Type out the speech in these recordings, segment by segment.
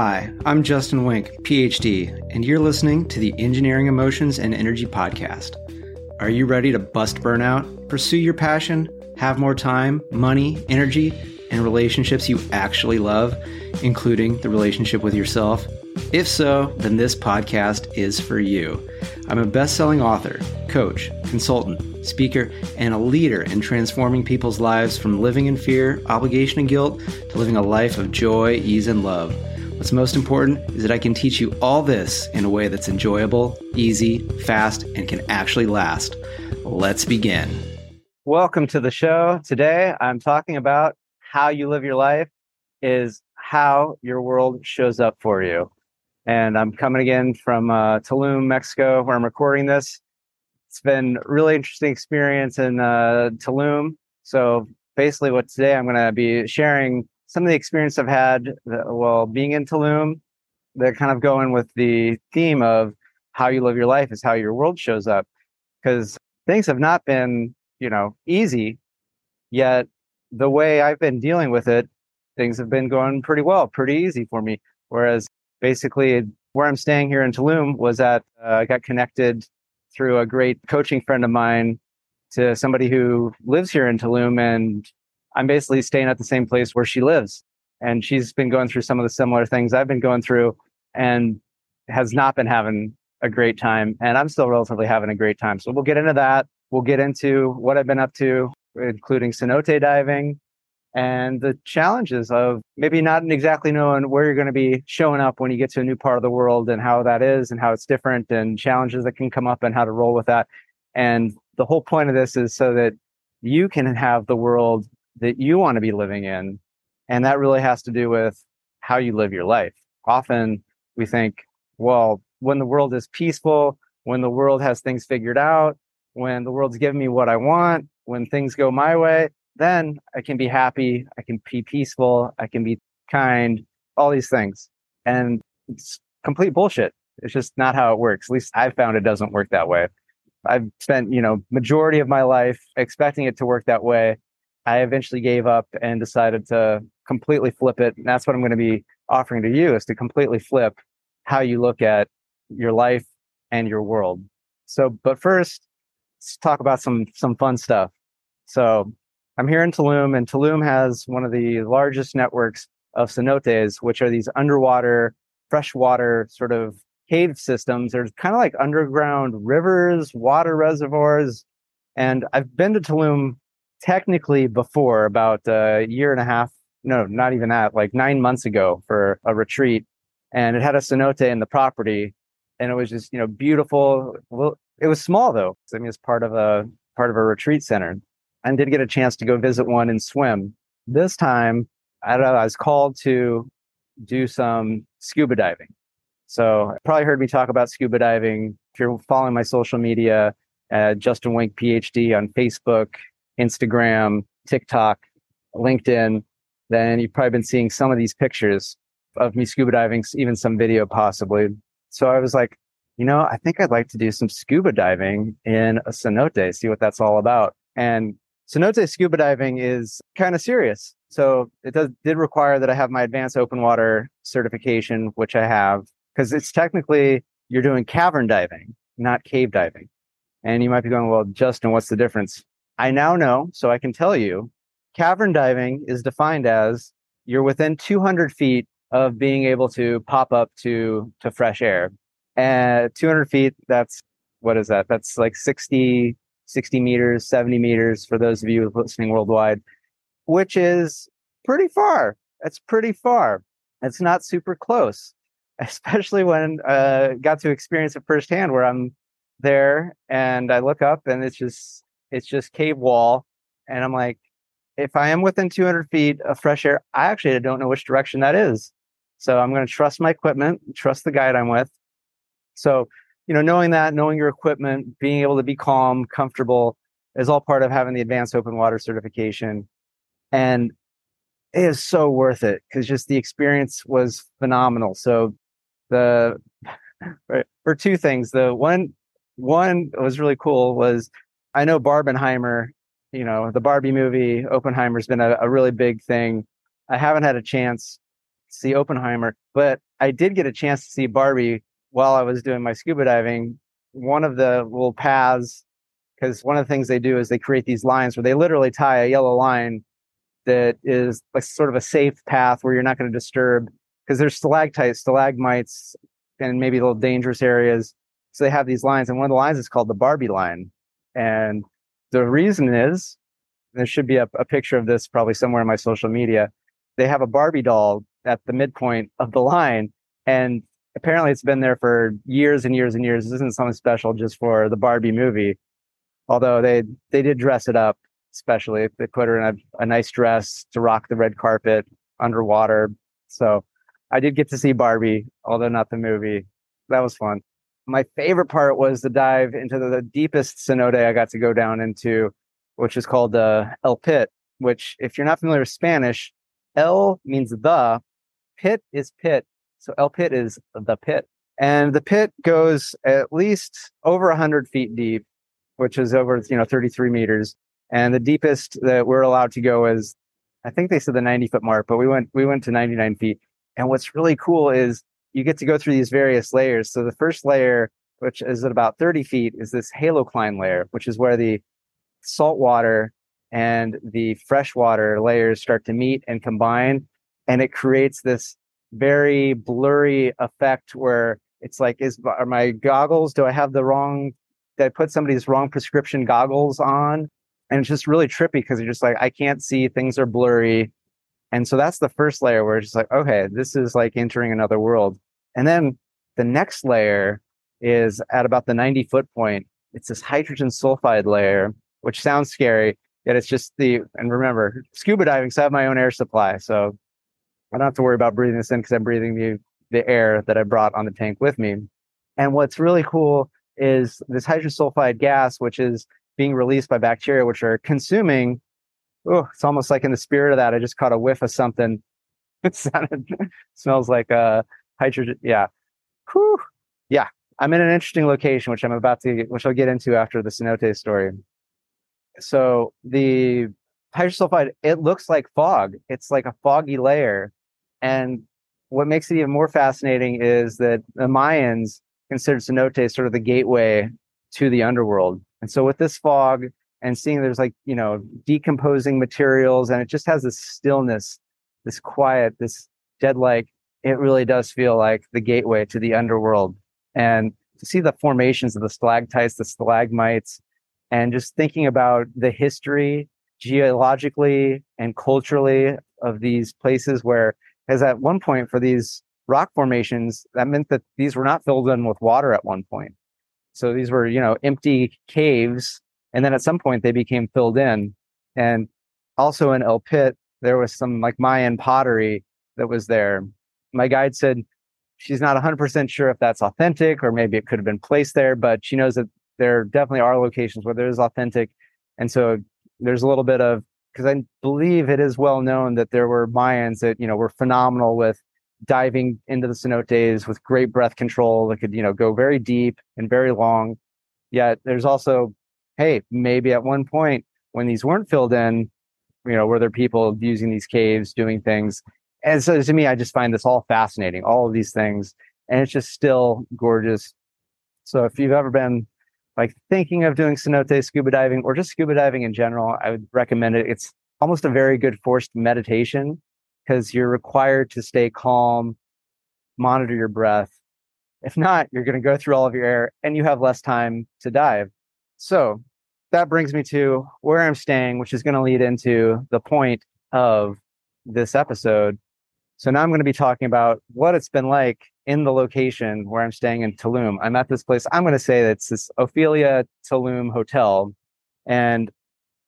Hi, I'm Justin Wenck, PhD, and you're listening to the Engineering Emotions and Energy Podcast. Are you ready to bust burnout, pursue your passion, have more time, money, energy, and relationships you actually love, including the relationship with yourself? If so, then this podcast is for you. I'm a best selling author, coach, consultant, speaker, and a leader in transforming people's lives from living in fear, obligation, and guilt to living a life of joy, ease, and love. What's most important is that I can teach you all this in a way that's enjoyable, easy, fast, and can actually last. Let's begin. Welcome to the show. Today, I'm talking about how you live your life is how your world shows up for you. And I'm coming again from uh, Tulum, Mexico, where I'm recording this. It's been really interesting experience in uh, Tulum. So basically, what today I'm going to be sharing some of the experience I've had that, well being in Tulum that kind of go in with the theme of how you live your life is how your world shows up. Because things have not been you know easy yet the way I've been dealing with it things have been going pretty well pretty easy for me. Whereas basically where I'm staying here in Tulum was that uh, I got connected through a great coaching friend of mine to somebody who lives here in Tulum and I'm basically staying at the same place where she lives. And she's been going through some of the similar things I've been going through and has not been having a great time. And I'm still relatively having a great time. So we'll get into that. We'll get into what I've been up to, including cenote diving and the challenges of maybe not exactly knowing where you're going to be showing up when you get to a new part of the world and how that is and how it's different and challenges that can come up and how to roll with that. And the whole point of this is so that you can have the world that you want to be living in. And that really has to do with how you live your life. Often we think, well, when the world is peaceful, when the world has things figured out, when the world's giving me what I want, when things go my way, then I can be happy, I can be peaceful, I can be kind, all these things. And it's complete bullshit. It's just not how it works. At least I've found it doesn't work that way. I've spent, you know, majority of my life expecting it to work that way I eventually gave up and decided to completely flip it. And that's what I'm going to be offering to you is to completely flip how you look at your life and your world. So, but first, let's talk about some some fun stuff. So, I'm here in Tulum, and Tulum has one of the largest networks of cenotes, which are these underwater, freshwater sort of cave systems. They're kind of like underground rivers, water reservoirs. And I've been to Tulum technically before about a year and a half no not even that like nine months ago for a retreat and it had a cenote in the property and it was just you know beautiful. Well it was small though. I mean it's part of a part of a retreat center. And did get a chance to go visit one and swim. This time i don't know i was called to do some scuba diving. So probably heard me talk about scuba diving. If you're following my social media uh, justin wenck phd on facebook Instagram, TikTok, LinkedIn, then you've probably been seeing some of these pictures of me scuba diving, even some video possibly. So I was like, you know, I think I'd like to do some scuba diving in a cenote, see what that's all about. And cenote scuba diving is kind of serious. So it does, did require that I have my advanced open water certification, which I have, because it's technically you're doing cavern diving, not cave diving. And you might be going, well, Justin, what's the difference? I now know, so I can tell you, cavern diving is defined as you're within 200 feet of being able to pop up to to fresh air. And 200 feet, that's what is that? That's like 60 60 meters, 70 meters for those of you listening worldwide, which is pretty far. It's pretty far. It's not super close, especially when uh, got to experience it firsthand where I'm there and I look up and it's just it's just cave wall. And I'm like, if I am within 200 feet of fresh air, I actually don't know which direction that is. So I'm going to trust my equipment, trust the guide I'm with. So, you know, knowing that, knowing your equipment, being able to be calm, comfortable is all part of having the advanced open water certification. And it is so worth it because just the experience was phenomenal. So the for two things, the one one was really cool was I know Barbenheimer, you know, the Barbie movie, Oppenheimer's been a, a really big thing. I haven't had a chance to see Oppenheimer, but I did get a chance to see Barbie while I was doing my scuba diving. One of the little paths, because one of the things they do is they create these lines where they literally tie a yellow line that is like sort of a safe path where you're not going to disturb because there's stalactites, stalagmites, and maybe little dangerous areas. So they have these lines, and one of the lines is called the Barbie line. And the reason is there should be a, a picture of this probably somewhere in my social media. They have a Barbie doll at the midpoint of the line, and apparently it's been there for years and years and years. This isn't something special just for the Barbie movie, although they they did dress it up especially. They put her in a, a nice dress to rock the red carpet underwater. So I did get to see Barbie, although not the movie. That was fun. My favorite part was the dive into the, the deepest cenote I got to go down into, which is called the El Pit, which, if you're not familiar with Spanish, El means the, pit is pit. So El Pit is the pit. And the pit goes at least over 100 feet deep, which is over, you know, 33 meters. And the deepest that we're allowed to go is, I think they said the 90 foot mark, but we went, we went to 99 feet. And what's really cool is you get to go through these various layers. So the first layer, which is at about 30 feet, is this halocline layer, which is where the salt water and the freshwater layers start to meet and combine. And it creates this very blurry effect where it's like, is are my goggles? Do I have the wrong? Did I put somebody's wrong prescription goggles on? And it's just really trippy because you're just like, I can't see. Things are blurry. And so that's the first layer where it's just like, okay, this is like entering another world. And then the next layer is at about the 90 foot point. It's this hydrogen sulfide layer, which sounds scary, yet it's just the, and remember, scuba diving, so I have my own air supply. So I don't have to worry about breathing this in because I'm breathing the, the air that I brought on the tank with me. And what's really cool is this hydrogen sulfide gas, which is being released by bacteria, which are consuming oh, it's almost like in the spirit of that, I just caught a whiff of something. It sounded smells like uh hydrogen. Yeah. Whew. Yeah. I'm in an interesting location, which I'm about to which I'll get into after the cenote story. So the hydrogen sulfide, it looks like fog. It's like a foggy layer. And what makes it even more fascinating is that the Mayans considered cenote sort of the gateway to the underworld. And so with this fog, and seeing there's like you know decomposing materials and it just has this stillness this quiet this dead like it really does feel like the gateway to the underworld and to see the formations of the stalactites the stalagmites and just thinking about the history geologically and culturally of these places where as at one point for these rock formations that meant that these were not filled in with water at one point so these were you know empty caves and then at some point they became filled in. And also in El Pit, there was some like Mayan pottery that was there. My guide said she's not 100% sure if that's authentic or maybe it could have been placed there, but she knows that there definitely are locations where there is authentic. And so there's a little bit of, because I believe it is well known that there were Mayans that, you know, were phenomenal with diving into the cenotes with great breath control that could, you know, go very deep and very long. Yet there's also hey, maybe at one point when these weren't filled in, you know, were there people using these caves, doing things? And so to me, I just find this all fascinating, all of these things. And it's just still gorgeous. So if you've ever been like thinking of doing cenote scuba diving or just scuba diving in general, I would recommend it. It's almost a very good forced meditation because you're required to stay calm, monitor your breath. If not, you're going to go through all of your air and you have less time to dive. So that brings me to where I'm staying, which is going to lead into the point of this episode. So now I'm going to be talking about what it's been like in the location where I'm staying in Tulum. I'm at this place. I'm going to say it's this Ophelia Tulum Hotel. And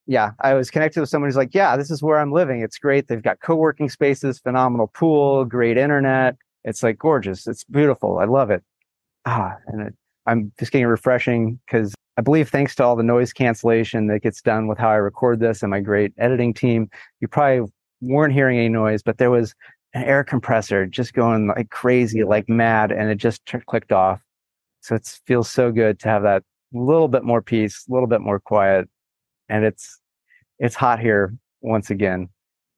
yeah, I was connected with someone who's like, yeah, this is where I'm living. It's great. They've got co-working spaces, phenomenal pool, great internet. It's like gorgeous. It's beautiful. I love it. Ah, and it, I'm just getting refreshing because I believe thanks to all the noise cancellation that gets done with how I record this and my great editing team, you probably weren't hearing any noise, but there was an air compressor just going like crazy, like mad, and it just t- clicked off. So it feels so good to have that little bit more peace, a little bit more quiet, and it's it's hot here once again.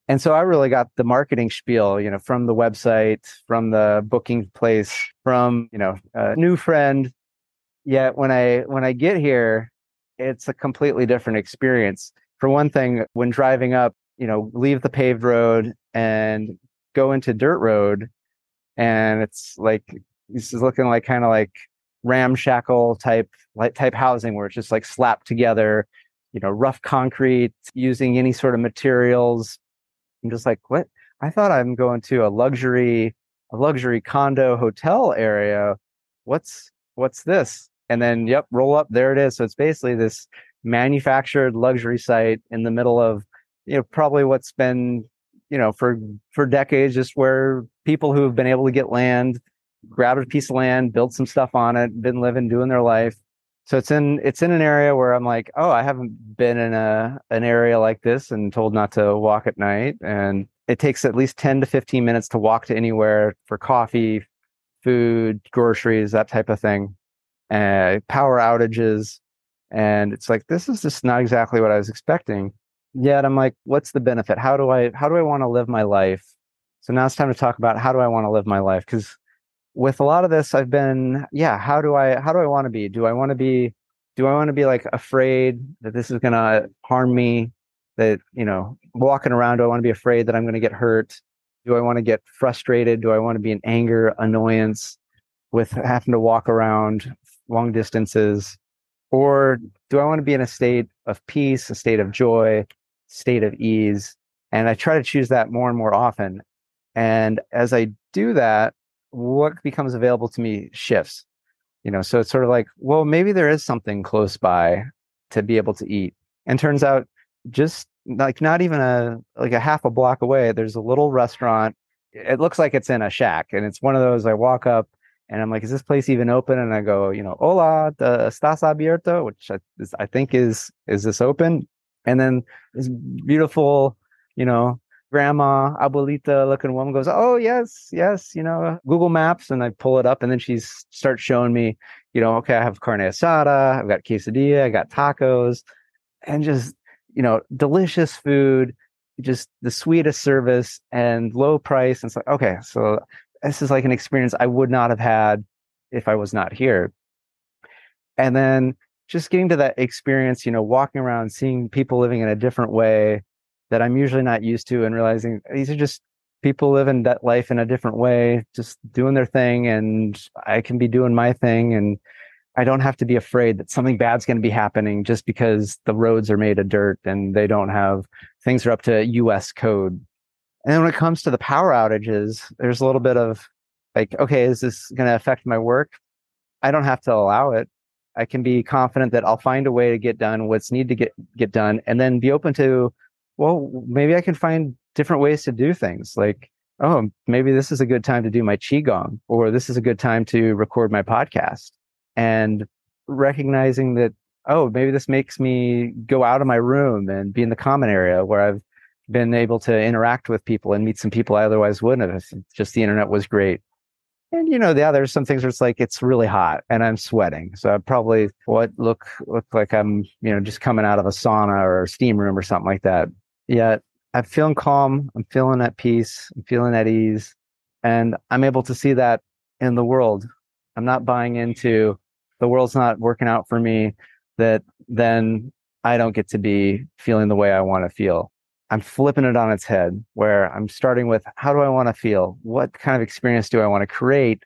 And so I really got the marketing spiel, you know, from the website, from the booking place, from, you know, a new friend. Yet when I when I get here, it's a completely different experience. For one thing, when driving up, you know, leave the paved road and go into dirt road and it's like this is looking like kind of like ramshackle type like type housing where it's just like slapped together you know rough concrete using any sort of materials. I'm just like what? I thought i'm going to a luxury a luxury condo hotel area. What's what's this? And then yep roll up there it is. So it's basically this manufactured luxury site in the middle of you know probably what's been you know for for decades just where people who have been able to get land grab a piece of land build some stuff on it been living doing their life. So it's in it's in an area where i'm like oh i haven't been in a an area like this and told not to walk at night. And it takes at least 10 to 15 minutes to walk to anywhere for coffee food groceries that type of thing uh, power outages. And it's like this is just not exactly what i was expecting yet i'm like what's the benefit? How do i how do i want to live my life? So now it's time to talk about how do i want to live my life? Because with a lot of this i've been yeah how do i how do i want to be? Do i want to be do i want to be like afraid that this is going to harm me? That you know walking around do i want to be afraid that i'm going to get hurt? Do i want to get frustrated? Do i want to be in anger annoyance with having to walk around long distances? Or do i want to be in a state of peace a state of joy state of ease and i try to choose that more and more often. And as i do that what becomes available to me shifts you know so it's sort of like well maybe there is something close by to be able to eat. And turns out just like not even a like a half a block away there's a little restaurant. It looks like it's in a shack and it's one of those i walk up and i'm like is this place even open? And i go you know hola estás abierto which I, I think is is this open and then this beautiful you know grandma, abuelita looking woman goes, Oh, yes, yes, you know, Google Maps. And I pull it up and then she starts showing me, you know, okay, I have carne asada, I've got quesadilla, I got tacos, and just, you know, delicious food, just the sweetest service and low price. And it's like, okay, so this is like an experience I would not have had if I was not here. And then just getting to that experience, you know, walking around, seeing people living in a different way, that I'm usually not used to and realizing these are just people living that life in a different way, just doing their thing and I can be doing my thing and I don't have to be afraid that something bad's going to be happening just because the roads are made of dirt and they don't have things are up to US code. And when it comes to the power outages, there's a little bit of like, okay, is this going to affect my work? I don't have to allow it. I can be confident that I'll find a way to get done what's need to get get done and then be open to well, maybe I can find different ways to do things. Like, oh, maybe this is a good time to do my qigong, or this is a good time to record my podcast. And recognizing that, oh, maybe this makes me go out of my room and be in the common area where I've been able to interact with people and meet some people I otherwise wouldn't have just the internet was great. And you know, yeah, there's some things where it's like it's really hot and I'm sweating. So I probably what look look like I'm, you know, just coming out of a sauna or a steam room or something like that yet I'm feeling calm. I'm feeling at peace. I'm feeling at ease. And I'm able to see that in the world. I'm not buying into the world's not working out for me, that then I don't get to be feeling the way I want to feel. I'm flipping it on its head where I'm starting with how do I want to feel? What kind of experience do I want to create?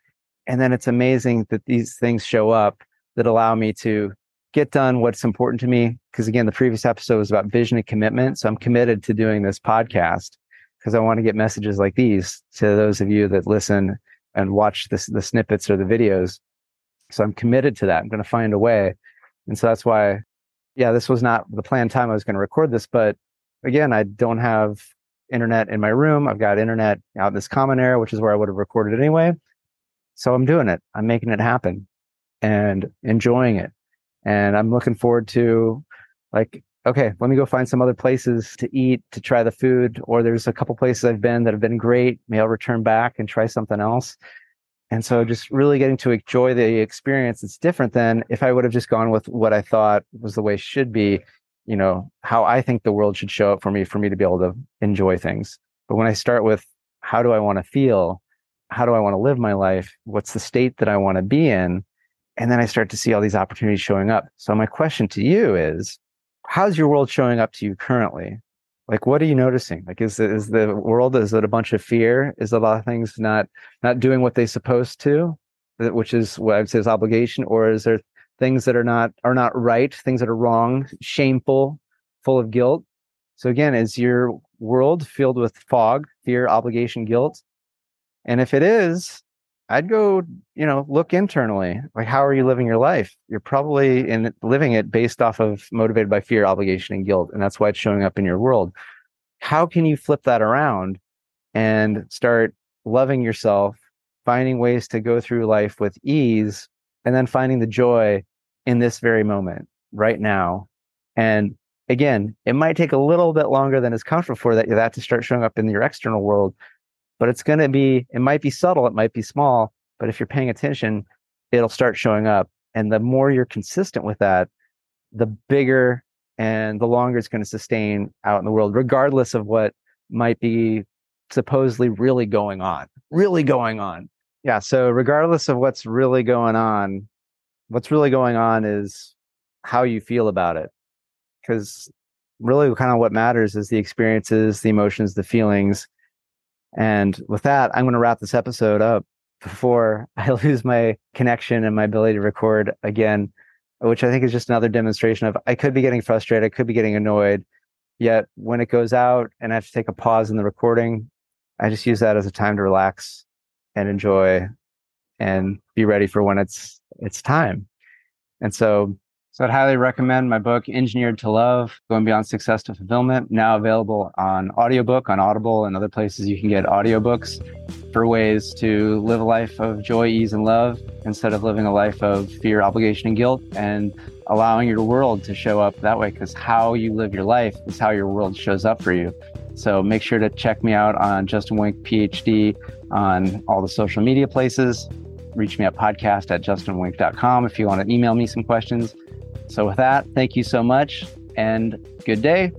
And then it's amazing that these things show up that allow me to get done what's important to me. Because again, the previous episode was about vision and commitment. So I'm committed to doing this podcast because I want to get messages like these to those of you that listen and watch this, the snippets or the videos. So I'm committed to that. I'm going to find a way. And so that's why, yeah, this was not the planned time I was going to record this. But again, I don't have internet in my room. I've got internet out in this common area, which is where I would have recorded anyway. So I'm doing it. I'm making it happen and enjoying it. And I'm looking forward to like, okay, let me go find some other places to eat, to try the food. Or there's a couple places I've been that have been great. Maybe I'll return back and try something else. And so just really getting to enjoy the experience. It's different than if I would have just gone with what I thought was the way should be. You know, how I think the world should show up for me for me to be able to enjoy things. But when I start with how do I want to feel? How do I want to live my life? What's the state that I want to be in? And then I start to see all these opportunities showing up. So my question to you is, how's your world showing up to you currently? Like, what are you noticing? Like, is the, is the world, is it a bunch of fear? Is a lot of things not, not doing what they're supposed to, which is what I would say is obligation? Or is there things that are not, are not right, things that are wrong, shameful, full of guilt? So again, is your world filled with fog, fear, obligation, guilt? And if it is, I'd go, you know, look internally. Like, how are you living your life? You're probably in living it based off of motivated by fear, obligation, and guilt. And that's why it's showing up in your world. How can you flip that around and start loving yourself, finding ways to go through life with ease, and then finding the joy in this very moment, right now? And again, it might take a little bit longer than is comfortable for that, that to start showing up in your external world but it's going to be it might be subtle it might be small but if you're paying attention it'll start showing up and the more you're consistent with that the bigger and the longer it's going to sustain out in the world regardless of what might be supposedly really going on really going on yeah so regardless of what's really going on what's really going on is how you feel about it because really kind of what matters is the experiences the emotions the feelings and with that, I'm going to wrap this episode up before I lose my connection and my ability to record again, which I think is just another demonstration of I could be getting frustrated, I could be getting annoyed. Yet when it goes out and I have to take a pause in the recording, I just use that as a time to relax and enjoy and be ready for when it's it's time. And so so I'd highly recommend my book, Engineered to Love, Going Beyond Success to Fulfillment, now available on audiobook, on Audible, and other places you can get audiobooks for ways to live a life of joy, ease, and love instead of living a life of fear, obligation, and guilt, and allowing your world to show up that way because how you live your life is how your world shows up for you. So make sure to check me out on Justin Wenck PhD on all the social media places. Reach me at podcast at justinwenck.com if you want to email me some questions. So, with that, thank you so much and good day.